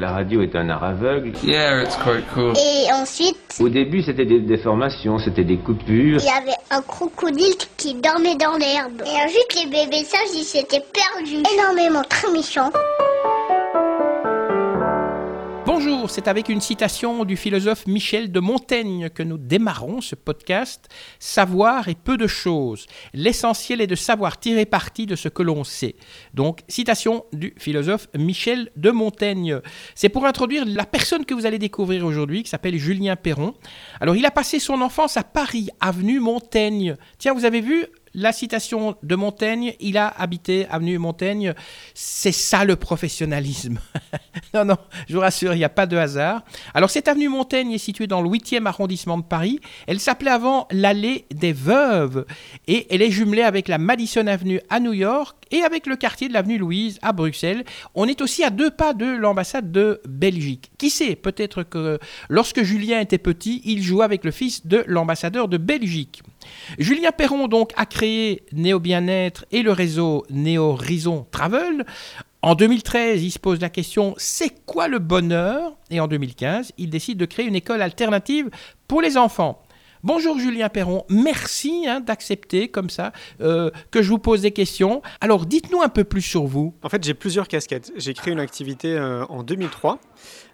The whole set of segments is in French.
La radio est un art aveugle. Yeah, it's quite cool. Et ensuite, Au début, c'était des déformations, c'était des coupures. il y avait un crocodile qui dormait dans l'herbe. Et ensuite, les bébés sages, ils s'étaient perdus. Énormément, très méchants. C'est avec une citation du philosophe Michel de Montaigne que nous démarrons ce podcast. Savoir est peu de choses. L'essentiel est de savoir tirer parti de ce que l'on sait. Donc, citation du philosophe Michel de Montaigne. C'est pour introduire la personne que vous allez découvrir aujourd'hui, qui s'appelle Julien Perron. Alors, il a passé son enfance à Paris, avenue Montaigne. Tiens, vous avez vu la citation de Montaigne, il a habité avenue Montaigne, c'est ça le professionnalisme. non, non, je vous rassure, il n'y a pas de hasard. Alors cette avenue Montaigne est située dans le 8e arrondissement de Paris. Elle s'appelait avant l'allée des Veuves et elle est jumelée avec la Madison Avenue à New York et avec le quartier de l'avenue Louise à Bruxelles. On est aussi à deux pas de l'ambassade de Belgique. Qui sait, peut-être que lorsque Julien était petit, il jouait avec le fils de l'ambassadeur de Belgique. Julien Perron donc a créé Néo Bien-être et le réseau Néo Horizon Travel. En 2013, il se pose la question c'est quoi le bonheur? Et en 2015, il décide de créer une école alternative pour les enfants. Bonjour Julien Perron, merci hein, d'accepter comme ça euh, que je vous pose des questions. Alors dites-nous un peu plus sur vous. En fait, j'ai plusieurs casquettes. J'ai créé une activité euh, en 2003.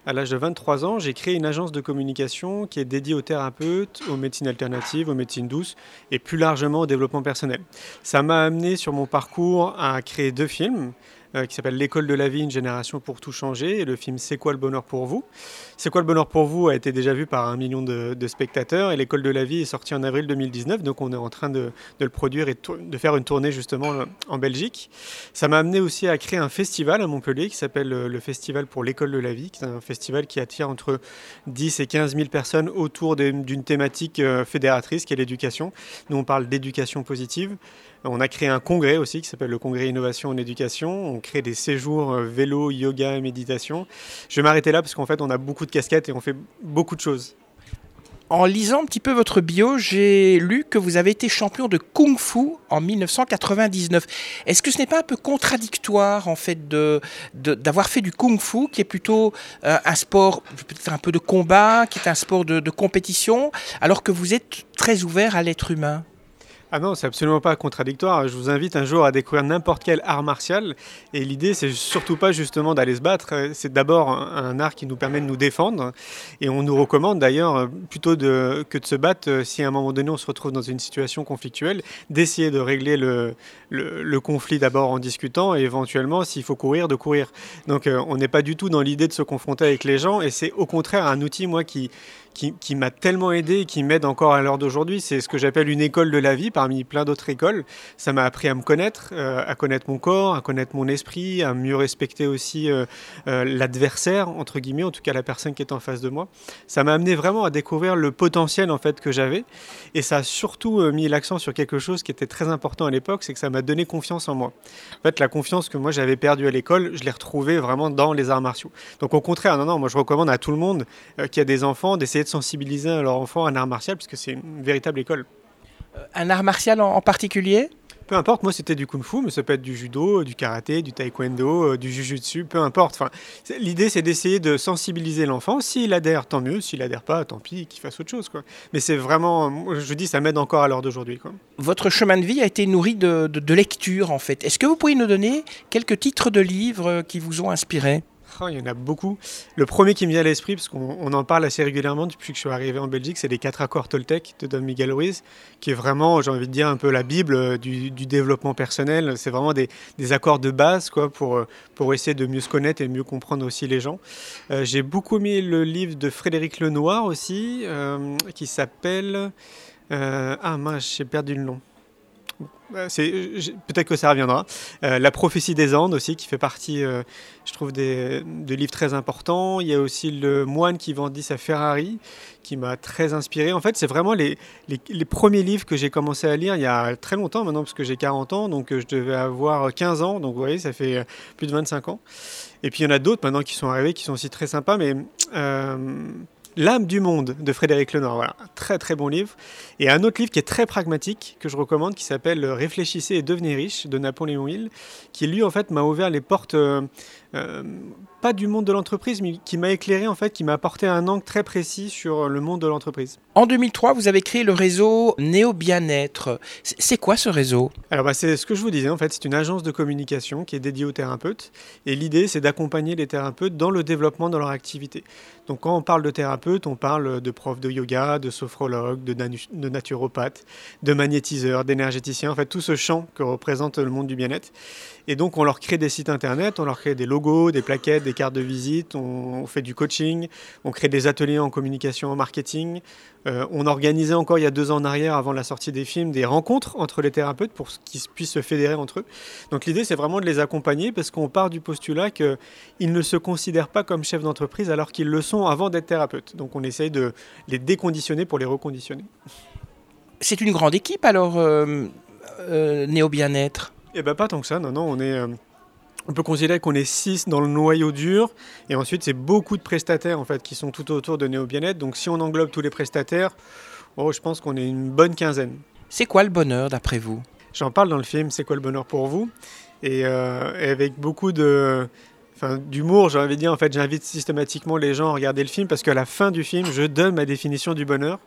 À l'âge de 23 ans, j'ai créé une agence de communication qui est dédiée aux thérapeutes, aux médecines alternatives, aux médecines douces et plus largement au développement personnel. Ça m'a amené sur mon parcours à créer deux films euh, qui s'appelle L'école de la vie, une génération pour tout changer, et le film C'est quoi le bonheur pour vous? C'est quoi le bonheur pour vous? A été déjà vu par un million de, spectateurs, et L'école de la vie est sorti en avril 2019, donc on est en train de, de le produire et de faire une tournée justement euh, en Belgique. Ça m'a amené aussi à créer un festival à Montpellier qui s'appelle euh, le Festival pour l'école de la vie, qui est un festival qui attire entre 10 et 15 000 personnes autour d'une thématique fédératrice qui est l'éducation. Nous, on parle d'éducation positive. On a créé un congrès aussi qui s'appelle le congrès Innovation en éducation. On crée des séjours euh, vélo, yoga méditation. Je vais m'arrêter là parce qu'en fait, on a beaucoup de casquettes et on fait beaucoup de choses. En lisant un petit peu votre bio, j'ai lu que vous avez été champion de Kung Fu en 1999. Est-ce que ce n'est pas un peu contradictoire en fait de d'avoir fait du Kung Fu, qui est plutôt euh, un sport peut-être un peu de combat, qui est un sport de compétition, alors que vous êtes très ouvert à l'être humain? Ah non, c'est absolument pas contradictoire. Je vous invite un jour à découvrir n'importe quel art martial. Et l'idée, c'est surtout pas justement d'aller se battre. C'est d'abord un, art qui nous permet de nous défendre. Et on nous recommande d'ailleurs, euh, plutôt que de se battre, euh, si à un moment donné on se retrouve dans une situation conflictuelle, d'essayer de régler le, le, le conflit d'abord en discutant et éventuellement, s'il faut courir, de courir. Donc euh, on n'est pas du tout dans l'idée de se confronter avec les gens. Et c'est au contraire un outil, moi, qui, qui, m'a tellement aidé et qui m'aide encore à l'heure d'aujourd'hui. C'est ce que j'appelle une école de la vie parmi plein d'autres écoles. Ça m'a appris à me connaître, euh, à connaître mon corps, à connaître mon esprit, à mieux respecter aussi euh, euh, l'adversaire, entre guillemets, en tout cas la personne qui est en face de moi. Ça m'a amené vraiment à découvrir le potentiel en fait que j'avais. Et ça a surtout mis l'accent sur quelque chose qui était très important à l'époque, c'est que ça m'a donné confiance en moi. En fait, la confiance que moi j'avais perdue à l'école, je l'ai retrouvée vraiment dans les arts martiaux. Donc au contraire, non, non, moi je recommande à tout le monde qui a des enfants d'essayer de sensibiliser leurs enfants à un art martial, parce que c'est une véritable école. Un art martial en, en particulier? Peu importe, moi c'était du kung-fu, mais ça peut être du judo, du karaté, du taekwondo, euh, du jujutsu, peu importe. Enfin, l'idée c'est d'essayer de sensibiliser l'enfant. S'il adhère, tant mieux. S'il adhère pas, tant pis, qu'il fasse autre chose. Quoi. Mais c'est vraiment, je dis, ça m'aide encore à l'heure d'aujourd'hui. Votre chemin de vie a été nourri de, de, de lecture en fait. Est-ce que vous pourriez nous donner quelques titres de livres euh, qui vous ont inspiré? Il y en a beaucoup. Le premier qui me vient à l'esprit, parce qu'on on en parle assez régulièrement depuis que je suis arrivé en Belgique, c'est les quatre accords Toltec de Don Miguel Ruiz, qui est vraiment, j'ai envie de dire, un peu la Bible euh, du, développement personnel. C'est vraiment des, accords de base quoi, pour, euh, pour essayer de mieux se connaître et mieux comprendre aussi les gens. Euh, j'ai beaucoup mis le livre de Frédéric Lenoir aussi, qui s'appelle... ah mince, j'ai perdu le nom. Euh, c'est- j'ai- Peut-être que ça reviendra. Euh, la prophétie des Andes aussi, qui fait partie, euh, je trouve, des, de livres très importants. Il y a aussi le moine qui vendit sa Ferrari, qui m'a très inspiré. En fait, c'est vraiment les, les, premiers livres que j'ai commencé à lire il y a très longtemps maintenant, parce que j'ai 40 ans, donc euh, je devais avoir 15 ans, donc vous voyez, ça fait euh, plus de 25 ans. Et puis il y en a d'autres maintenant qui sont arrivés, qui sont aussi très sympas, mais euh, L'âme du monde de Frédéric Lenoir, voilà, très très bon livre. Et un autre livre qui est très pragmatique, que je recommande, qui s'appelle Réfléchissez et devenez riche de Napoléon Hill, qui lui en fait m'a ouvert les portes euh, pas du monde de l'entreprise, mais qui m'a éclairé en fait, qui m'a apporté un angle très précis sur le monde de l'entreprise. En 2003, vous avez créé le réseau Néo Bien-être. C'est quoi ce réseau? Alors bah, c'est ce que je vous disais en fait, c'est une agence de communication qui est dédiée aux thérapeutes et l'idée c'est d'accompagner les thérapeutes dans le développement de leur activité. Donc quand on parle de thérapeute, on parle de profs de yoga, de sophrologues, de, de naturopathes, de magnétiseurs, d'énergéticiens, en fait tout ce champ que représente le monde du bien-être. Et donc on leur crée des sites internet, on leur crée des logos, des plaquettes, des cartes de visite, on, fait du coaching, on crée des ateliers en communication, en marketing. Euh, on organisait encore il y a deux ans en arrière, avant la sortie des films, des rencontres entre les thérapeutes pour qu'ils puissent se fédérer entre eux. Donc l'idée c'est vraiment de les accompagner parce qu'on part du postulat qu'ils ne se considèrent pas comme chefs d'entreprise alors qu'ils le sont avant d'être thérapeutes. Donc on essaye de les déconditionner pour les reconditionner. C'est une grande équipe alors, euh, euh, Néo Bien-être? Eh bien pas tant que ça, non, non, on est... Euh, on peut considérer qu'on est 6 dans le noyau dur, et ensuite c'est beaucoup de prestataires en fait qui sont tout autour de Néo Bien-être. Donc si on englobe tous les prestataires, oh, je pense qu'on est une bonne quinzaine. C'est quoi le bonheur d'après vous? J'en parle dans le film C'est quoi le bonheur pour vous? Et, et avec beaucoup de, enfin, d'humour, j'ai envie de dire, en fait, j'invite systématiquement les gens à regarder le film parce qu'à la fin du film, je donne ma définition du bonheur.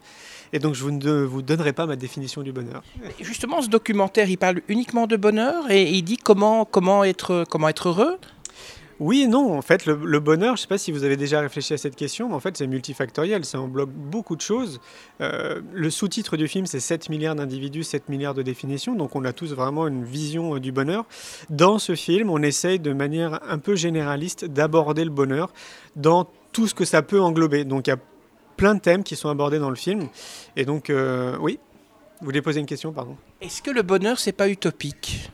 Et donc, je ne vous donnerai pas ma définition du bonheur. Justement, ce documentaire, il parle uniquement de bonheur et il dit comment, comment, être, comment être heureux? Oui et non. En fait, le, bonheur, je ne sais pas si vous avez déjà réfléchi à cette question, mais en fait, c'est multifactoriel. Ça englobe beaucoup de choses. Euh, le sous-titre du film, c'est 7 milliards d'individus, 7 milliards de définitions. Donc, on a tous vraiment une vision euh, du bonheur. Dans ce film, on essaye de manière un peu généraliste d'aborder le bonheur dans tout ce que ça peut englober. Donc, il y a plein de thèmes qui sont abordés dans le film. Et donc, euh, oui. Vous voulez poser une question, pardon? Est-ce que le bonheur, c'est pas utopique?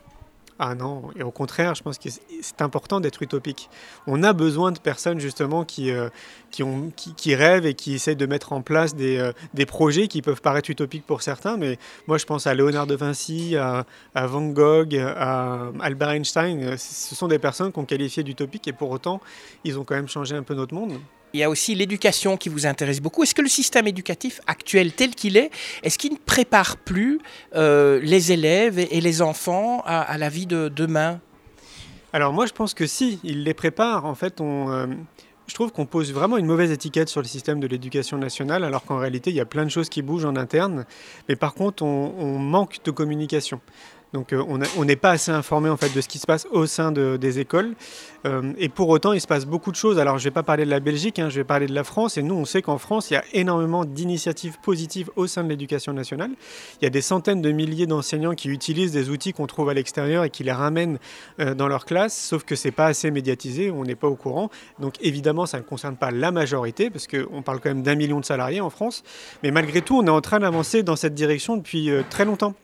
Ah non, et au contraire, je pense que c'est important d'être utopique. On a besoin de personnes justement qui, euh, qui, ont, qui, rêvent et qui essayent de mettre en place des, euh, des, projets qui peuvent paraître utopiques pour certains, mais moi je pense à Léonard de Vinci, à, à Van Gogh, à Albert Einstein. Ce sont des personnes qu'on qualifiait d'utopiques et pour autant, ils ont quand même changé un peu notre monde il y a aussi l'éducation qui vous intéresse beaucoup. Est-ce que le système éducatif actuel tel qu'il est, est-ce qu'il ne prépare plus euh, les élèves et, les enfants à, la vie de demain? Alors moi je pense que si, il les prépare. En fait, on, euh, je trouve qu'on pose vraiment une mauvaise étiquette sur le système de l'éducation nationale, alors qu'en réalité il y a plein de choses qui bougent en interne. Mais par contre, on manque de communication. Donc euh, on n'est pas assez informé en fait de ce qui se passe au sein des écoles. Euh, et pour autant, il se passe beaucoup de choses. Alors je ne vais pas parler de la Belgique, hein, je vais parler de la France. Et nous, on sait qu'en France, il y a énormément d'initiatives positives au sein de l'éducation nationale. Il y a des centaines de milliers d'enseignants qui utilisent des outils qu'on trouve à l'extérieur et qui les ramènent euh, dans leur classe, sauf que ce n'est pas assez médiatisé, on n'est pas au courant. Donc évidemment, ça ne concerne pas la majorité, parce qu'on parle quand même d'un million de salariés en France. Mais malgré tout, on est en train d'avancer dans cette direction depuis très longtemps.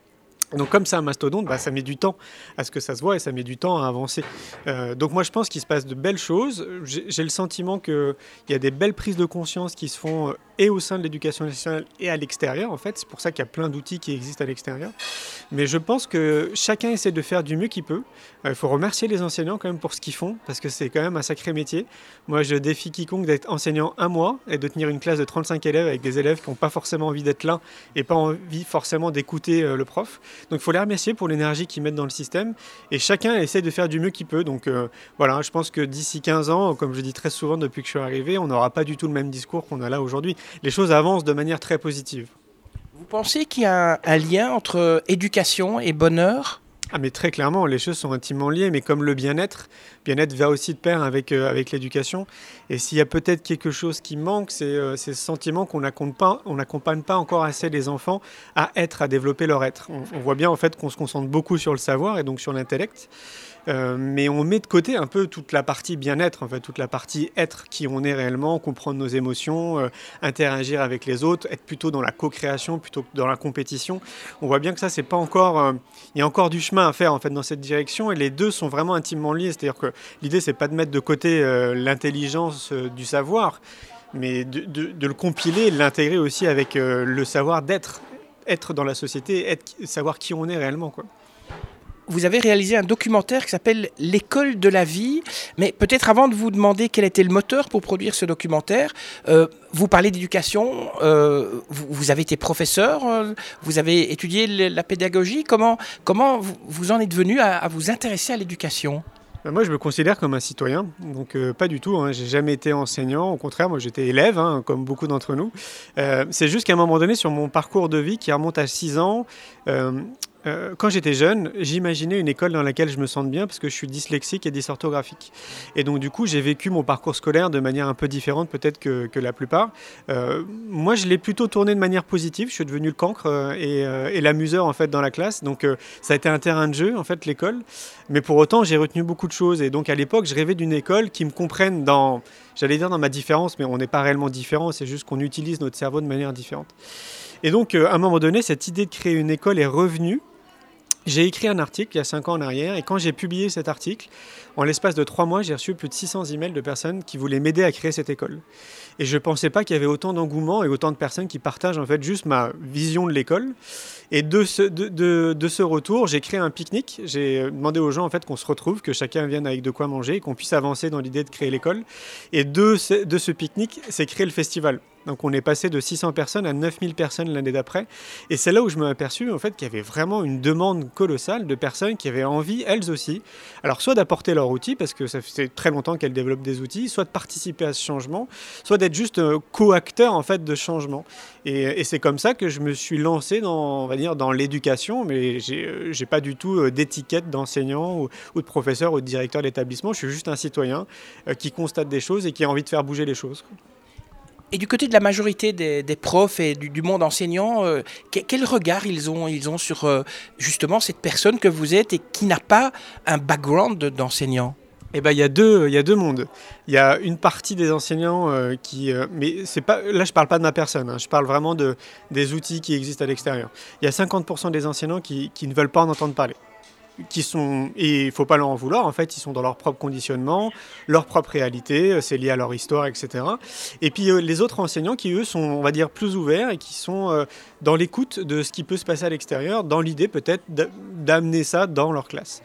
Donc comme c'est un mastodonte, bah, ça met du temps à ce que ça se voit et ça met du temps à avancer. Euh, donc moi je pense qu'il se passe de belles choses. J'ai le sentiment qu'il y a des belles prises de conscience qui se font euh, et au sein de l'éducation nationale et à l'extérieur en fait. C'est pour ça qu'il y a plein d'outils qui existent à l'extérieur. Mais je pense que chacun essaie de faire du mieux qu'il peut. Euh, il faut remercier les enseignants quand même pour ce qu'ils font parce que c'est quand même un sacré métier. Moi je défie quiconque d'être enseignant un mois et de tenir une classe de 35 élèves avec des élèves qui n'ont pas forcément envie d'être là et pas envie forcément d'écouter euh, le prof. Donc il faut les remercier pour l'énergie qu'ils mettent dans le système et chacun essaie de faire du mieux qu'il peut. Donc euh, voilà, je pense que d'ici 15 ans, comme je dis très souvent depuis que je suis arrivé, on n'aura pas du tout le même discours qu'on a là aujourd'hui les choses avancent de manière très positive. Vous pensez qu'il y a un, lien entre éducation et bonheur? Ah mais très clairement, les choses sont intimement liées, mais comme le bien-être, bien-être va aussi de pair avec, euh, avec l'éducation. Et s'il y a peut-être quelque chose qui manque, c'est euh, ce sentiment qu'on n'accompagne pas encore assez les enfants à être, à développer leur être. On, on voit bien en fait qu'on se concentre beaucoup sur le savoir et donc sur l'intellect. Euh, mais on met de côté un peu toute la partie bien-être, en fait, toute la partie être qui on est réellement, comprendre nos émotions, euh, interagir avec les autres, être plutôt dans la co-création plutôt que dans la compétition. On voit bien que ça, c'est pas encore. Euh, il y a encore du chemin à faire en fait dans cette direction, et les deux sont vraiment intimement liés. C'est-à-dire que l'idée, c'est pas de mettre de côté l'intelligence du savoir, mais de, le compiler, l'intégrer aussi avec le savoir d'être, être dans la société, être, savoir qui on est réellement, quoi vous avez réalisé un documentaire qui s'appelle L'école de la vie. Mais peut-être avant de vous demander quel était le moteur pour produire ce documentaire, euh, vous parlez d'éducation, euh, vous, avez été professeur, euh, vous avez étudié la pédagogie. Comment, comment vous, en êtes venu à, vous intéresser à l'éducation? Bah, moi, je me considère comme un citoyen, donc pas du tout. Hein. J'ai jamais été enseignant. Au contraire, moi, j'étais élève, hein, comme beaucoup d'entre nous. C'est juste qu'à un moment donné, sur mon parcours de vie qui remonte à 6 ans, euh, quand j'étais jeune, j'imaginais une école dans laquelle je me sente bien parce que je suis dyslexique et dysorthographique. Et donc, du coup, j'ai vécu mon parcours scolaire de manière un peu différente, peut-être que, que, la plupart. Euh, moi, je l'ai plutôt tourné de manière positive. Je suis devenu le cancre euh, et, l'amuseur, en fait, dans la classe. Donc, ça a été un terrain de jeu, en fait, l'école. Mais pour autant, j'ai retenu beaucoup de choses. Et donc, à l'époque, je rêvais d'une école qui me comprenne dans, j'allais dire dans ma différence, mais on n'est pas réellement différent. C'est juste qu'on utilise notre cerveau de manière différente. Et donc, à un moment donné, cette idée de créer une école est revenue. J'ai écrit un article il y a 5 ans en arrière et quand j'ai publié cet article, en l'espace de 3 mois, j'ai reçu plus de 600 emails de personnes qui voulaient m'aider à créer cette école. Et je ne pensais pas qu'il y avait autant d'engouement et autant de personnes qui partagent en fait juste ma vision de l'école. Et de ce, de, de, ce retour, j'ai créé un pique-nique. J'ai demandé aux gens en fait qu'on se retrouve, que chacun vienne avec de quoi manger, qu'on puisse avancer dans l'idée de créer l'école. Et de ce, de ce pique-nique, c'est créé le festival. Donc on est passé de 600 personnes à 9000 personnes l'année d'après. Et c'est là où je me suis aperçu en fait, qu'il y avait vraiment une demande colossale de personnes qui avaient envie, elles aussi, alors soit d'apporter leur outil, parce que ça fait très longtemps qu'elles développent des outils, soit de participer à ce changement, soit d'être juste co-acteur en fait de changement. Et, et c'est comme ça que je me suis lancé dans, on va dire, dans l'éducation, mais j'ai, j'ai pas du tout d'étiquette d'enseignant ou, de professeur ou de directeur d'établissement. Je suis juste un citoyen euh, qui constate des choses et qui a envie de faire bouger les choses. Et du côté de la majorité des, profs et du, monde enseignant, euh, quel regard ils ont, ils ont sur euh, justement cette personne que vous êtes et qui n'a pas un background d'enseignant? Eh ben, il y a deux, il y a deux mondes. Il y a une partie des enseignants euh, qui, euh, mais c'est pas, là je parle pas de ma personne, hein, je parle vraiment de des outils qui existent à l'extérieur. Il y a 50% des enseignants qui, qui ne veulent pas en entendre parler qui sont et il faut pas leur en vouloir en fait ils sont dans leur propre conditionnement leur propre réalité c'est lié à leur histoire etc et puis euh, les autres enseignants qui eux sont on va dire plus ouverts et qui sont euh, dans l'écoute de ce qui peut se passer à l'extérieur dans l'idée peut-être d'amener ça dans leur classe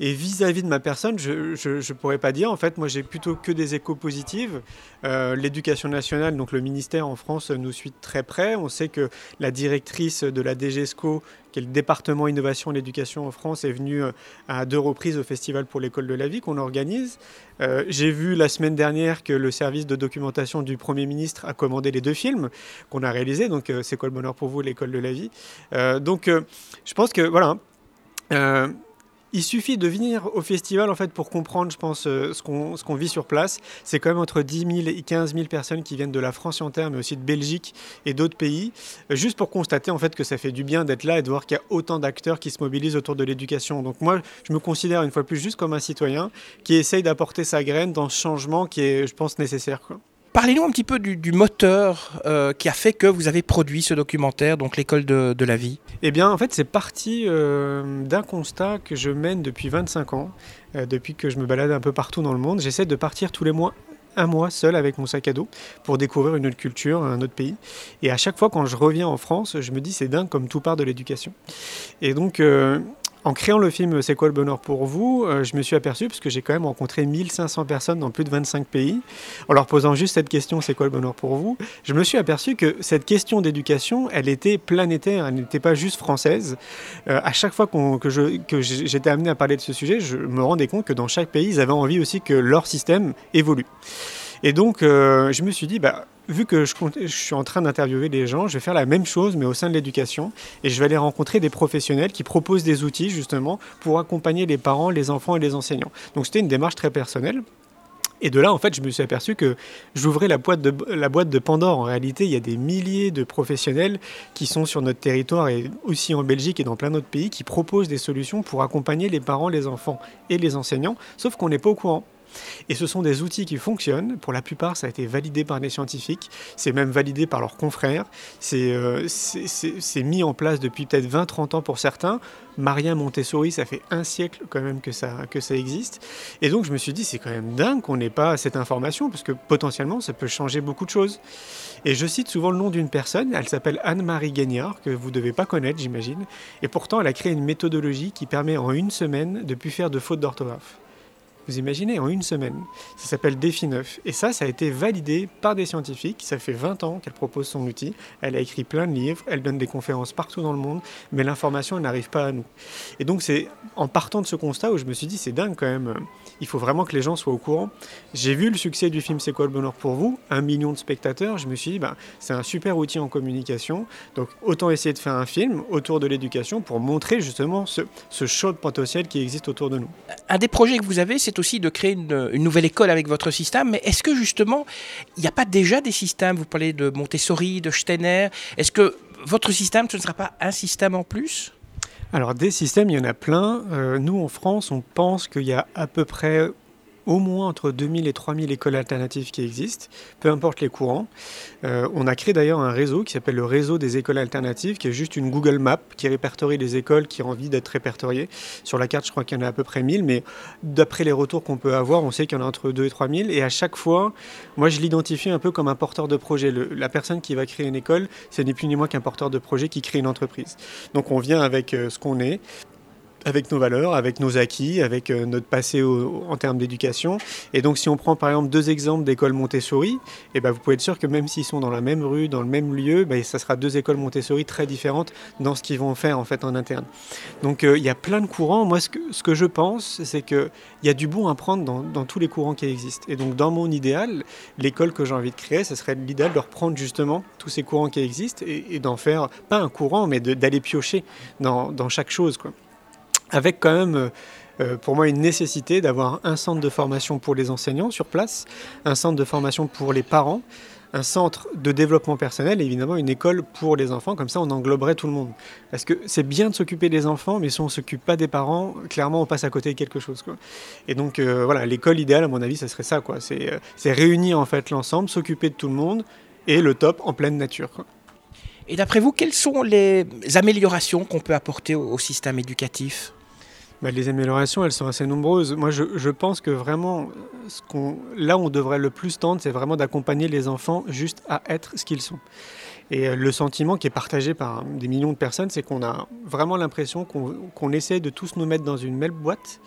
et vis-à-vis -vis de ma personne, je ne pourrais pas dire. En fait, moi, j'ai plutôt que des échos positives. Euh, L'éducation nationale, donc le ministère en France, nous suit très près. On sait que la directrice de la DGESCO, qui est le département innovation et l'éducation en France, est venue à deux reprises au Festival pour l'école de la vie qu'on organise. Euh, j'ai vu la semaine dernière que le service de documentation du Premier ministre a commandé les deux films qu'on a réalisés. Donc, euh, c'est quoi le bonheur pour vous, l'école de la vie? Euh, Donc, je pense que, voilà il suffit de venir au festival en fait pour comprendre, je pense, euh, ce qu'on vit sur place. C'est quand même entre 10 000 et 15 000 personnes qui viennent de la France entière, mais aussi de Belgique et d'autres pays, euh, juste pour constater en fait que ça fait du bien d'être là et de voir qu'il y a autant d'acteurs qui se mobilisent autour de l'éducation. Donc moi, je me considère une fois plus juste comme un citoyen qui essaye d'apporter sa graine dans ce changement qui est, je pense, nécessaire. Parlez-nous un petit peu du, moteur euh, qui a fait que vous avez produit ce documentaire, donc l'école de, la vie. Eh bien, en fait, c'est parti euh, d'un constat que je mène depuis 25 ans, euh, depuis que je me balade un peu partout dans le monde. J'essaie de partir tous les mois un mois seul avec mon sac à dos pour découvrir une autre culture, un autre pays. Et à chaque fois quand je reviens en France, je me dis c'est dingue comme tout part de l'éducation. Et donc en créant le film C'est quoi le bonheur pour vous euh, Je me suis aperçu, parce que j'ai quand même rencontré 1500 personnes dans plus de 25 pays, en leur posant juste cette question C'est quoi le bonheur pour vous Je me suis aperçu que cette question d'éducation, elle était planétaire, elle n'était pas juste française. Euh, à chaque fois que j'étais amené à parler de ce sujet, je me rendais compte que dans chaque pays, ils avaient envie aussi que leur système évolue. Et donc, euh, je me suis dit, bah, vu que je, suis en train d'interviewer des gens, je vais faire la même chose, mais au sein de l'éducation. Et je vais aller rencontrer des professionnels qui proposent des outils, justement, pour accompagner les parents, les enfants et les enseignants. Donc, c'était une démarche très personnelle. Et de là, en fait, je me suis aperçu que j'ouvrais la, boîte de, la boîte de Pandore. En réalité, il y a des milliers de professionnels qui sont sur notre territoire et aussi en Belgique et dans plein d'autres pays qui proposent des solutions pour accompagner les parents, les enfants et les enseignants, sauf qu'on n'est pas au courant. Et ce sont des outils qui fonctionnent. Pour la plupart, ça a été validé par des scientifiques. C'est même validé par leurs confrères. C'est euh, mis en place depuis peut-être 20-30 ans pour certains. Maria Montessori, ça fait un siècle quand même que ça, que ça existe. Et donc je me suis dit, c'est quand même dingue qu'on n'ait pas cette information, parce que potentiellement, ça peut changer beaucoup de choses. Et je cite souvent le nom d'une personne, elle s'appelle Anne-Marie Gagnard, que vous ne devez pas connaître, j'imagine. Et pourtant, elle a créé une méthodologie qui permet en une semaine de ne plus faire de fautes d'orthographe. Vous imaginez, en une semaine. Ça s'appelle Défi 9. Et ça, ça a été validé par des scientifiques. Ça fait 20 ans qu'elle propose son outil. Elle a écrit plein de livres, elle donne des conférences partout dans le monde, mais l'information, elle n'arrive pas à nous. Et donc, c'est en partant de ce constat où je me suis dit, c'est dingue quand même. Il faut vraiment que les gens soient au courant. J'ai vu le succès du film C'est quoi le bonheur pour vous? Un million de spectateurs. Je me suis dit, bah, c'est un super outil en communication. Donc, autant essayer de faire un film autour de l'éducation pour montrer justement ce, ce champ potentiel qui existe autour de nous. Un des projets que vous avez, c'est aussi de créer une, nouvelle école avec votre système, mais est-ce que justement, il n'y a pas déjà des systèmes? Vous parlez de Montessori, de Steiner. Est-ce que votre système, ce ne sera pas un système en plus? Alors des systèmes, il y en a plein. Euh, nous, en France, on pense qu'il y a à peu près au moins entre 2000 et 3000 écoles alternatives qui existent, peu importe les courants. Euh, on a créé d'ailleurs un réseau qui s'appelle le réseau des écoles alternatives, qui est juste une Google Map qui répertorie les écoles qui ont envie d'être répertoriées. Sur la carte, je crois qu'il y en a à peu près 1000, mais d'après les retours qu'on peut avoir, on sait qu'il y en a entre 2 et 3000. Et à chaque fois, moi, je l'identifie un peu comme un porteur de projet. la personne qui va créer une école, ce n'est plus ni moins qu'un porteur de projet qui crée une entreprise. Donc on vient avec euh, ce qu'on est, avec nos valeurs, avec nos acquis, avec euh, notre passé en termes d'éducation. Et donc, si on prend par exemple deux exemples d'écoles Montessori, eh ben, vous pouvez être sûr que même s'ils sont dans la même rue, dans le même lieu, ben, ça sera deux écoles Montessori très différentes dans ce qu'ils vont faire en fait en interne. Donc, euh, il y a plein de courants. Moi, ce que, je pense, c'est qu'il y a du bon à prendre dans, tous les courants qui existent. Et donc, dans mon idéal, l'école que j'ai envie de créer, ce serait l'idéal de reprendre justement tous ces courants qui existent et, et d'en faire, pas un courant, mais d'aller piocher dans, dans chaque chose. Quoi avec quand même euh, euh, pour moi une nécessité d'avoir un centre de formation pour les enseignants sur place, un centre de formation pour les parents, un centre de développement personnel et évidemment une école pour les enfants, comme ça on engloberait tout le monde. Parce que c'est bien de s'occuper des enfants, mais si on ne s'occupe pas des parents, clairement on passe à côté de quelque chose. Et donc euh, voilà, l'école idéale à mon avis, ça serait ça. C'est, réunir en fait l'ensemble, s'occuper de tout le monde et le top en pleine nature. Et d'après vous, quelles sont les améliorations qu'on peut apporter au système éducatif? Bah, les améliorations, elles sont assez nombreuses. Moi, je, pense que vraiment, qu'on, là où on devrait le plus tendre, c'est vraiment d'accompagner les enfants juste à être ce qu'ils sont. Et euh, le sentiment qui est partagé par des millions de personnes, c'est qu'on a vraiment l'impression qu'on, essaie de tous nous mettre dans une même boîte,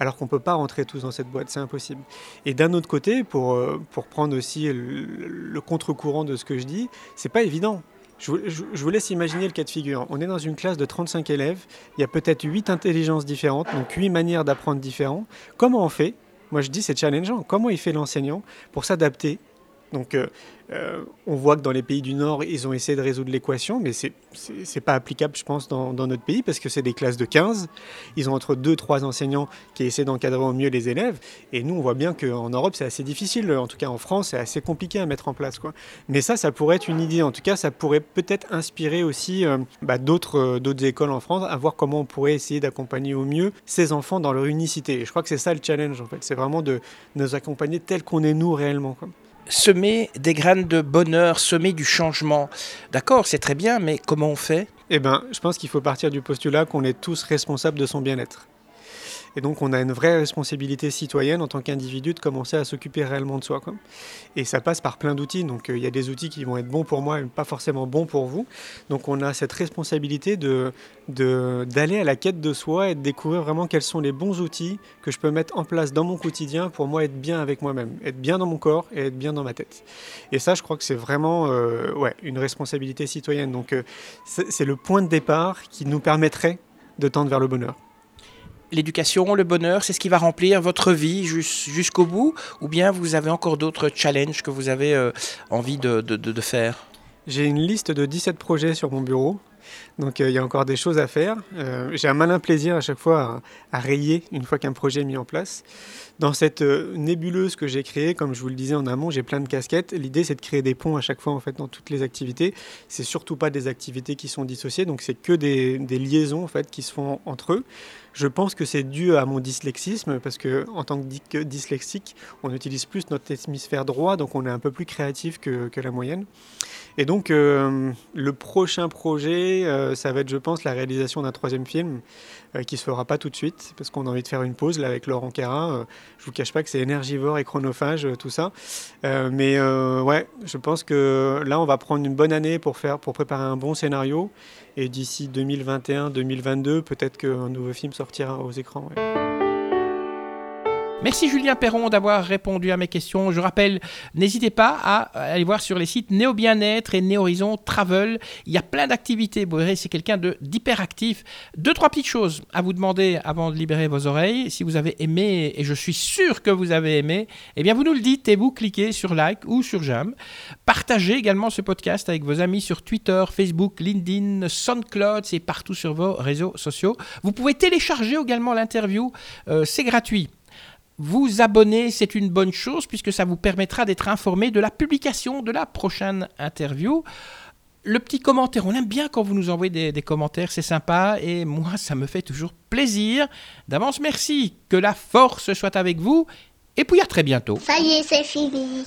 alors qu'on ne peut pas rentrer tous dans cette boîte, c'est impossible. Et d'un autre côté, pour, euh, pour prendre aussi le, le contre-courant de ce que je dis, c'est pas évident. Je vous, laisse imaginer le cas de figure. On est dans une classe de 35 élèves, il y a peut-être 8 intelligences différentes, donc 8 manières d'apprendre différentes. Comment on fait? Moi je dis c'est challengeant. Comment il fait l'enseignant pour s'adapter donc euh, euh, on voit que dans les pays du Nord, ils ont essayé de résoudre l'équation, mais ce n'est pas applicable, je pense, dans, notre pays, parce que c'est des classes de 15. Ils ont entre 2-3 enseignants qui essaient d'encadrer au mieux les élèves. Et nous, on voit bien qu'en Europe, c'est assez difficile. En tout cas, en France, c'est assez compliqué à mettre en place. Quoi. Mais ça, ça pourrait être une idée. En tout cas, ça pourrait peut-être inspirer aussi euh, bah, d'autres écoles en France à voir comment on pourrait essayer d'accompagner au mieux ces enfants dans leur unicité. Et je crois que c'est ça le challenge, en fait. C'est vraiment de nous accompagner tel qu'on est nous réellement. Quoi semer des graines de bonheur, semer du changement. D'accord, c'est très bien, mais comment on fait? Eh bien, je pense qu'il faut partir du postulat qu'on est tous responsables de son bien-être. Et donc, on a une vraie responsabilité citoyenne en tant qu'individu de commencer à s'occuper réellement de soi. Quoi. Et ça passe par plein d'outils. Donc, euh, il y a des outils qui vont être bons pour moi et pas forcément bons pour vous. Donc, on a cette responsabilité de, d'aller à la quête de soi et de découvrir vraiment quels sont les bons outils que je peux mettre en place dans mon quotidien pour moi être bien avec moi-même, être bien dans mon corps et être bien dans ma tête. Et ça, je crois que c'est vraiment euh, ouais, une responsabilité citoyenne. Donc, euh, c'est le point de départ qui nous permettrait de tendre vers le bonheur l'éducation, le bonheur, c'est ce qui va remplir votre vie jusqu'au bout Ou bien vous avez encore d'autres challenges que vous avez euh, envie de, faire? J'ai une liste de 17 projets sur mon bureau. Donc euh, il y a encore des choses à faire. Euh, j'ai un malin plaisir à chaque fois à, rayer une fois qu'un projet est mis en place. Dans cette nébuleuse que j'ai créée, comme je vous le disais en amont, j'ai plein de casquettes. L'idée c'est de créer des ponts à chaque fois en fait dans toutes les activités. C'est surtout pas des activités qui sont dissociées, donc c'est que des, des, liaisons en fait qui se font entre eux. Je pense que c'est dû à mon dyslexisme, parce que en tant que dyslexique, on utilise plus notre hémisphère droit, donc on est un peu plus créatif que, la moyenne. Et donc, euh, le prochain projet, euh, ça va être, je pense, la réalisation d'un troisième film euh, qui se fera pas tout de suite, parce qu'on a envie de faire une pause là avec Laurent Carin. je vous cache pas que c'est énergivore et chronophage, tout ça. mais ouais, je pense que là, on va prendre une bonne année pour faire, pour préparer un bon scénario. Et d'ici 2021-2022, peut-être qu'un nouveau film sortira aux écrans. Merci Julien Perron d'avoir répondu à mes questions. Je rappelle, n'hésitez pas à aller voir sur les sites Néo Bien-être et Néo Horizon Travel. Il y a plein d'activités. Vous verrez, c'est quelqu'un d'hyperactif. Deux, trois petites choses à vous demander avant de libérer vos oreilles. Si vous avez aimé, et je suis sûr que vous avez aimé, eh bien vous nous le dites et vous cliquez sur like ou sur j'aime. Partagez également ce podcast avec vos amis sur Twitter, Facebook, LinkedIn, SoundCloud, c'est partout sur vos réseaux sociaux. Vous pouvez télécharger également l'interview, euh, c'est gratuit. Vous abonner, c'est une bonne chose puisque ça vous permettra d'être informé de la publication de la prochaine interview. Le petit commentaire, on aime bien quand vous nous envoyez des, commentaires, c'est sympa et moi ça me fait toujours plaisir. D'avance merci, que la force soit avec vous et puis à très bientôt. Ça y est, c'est fini.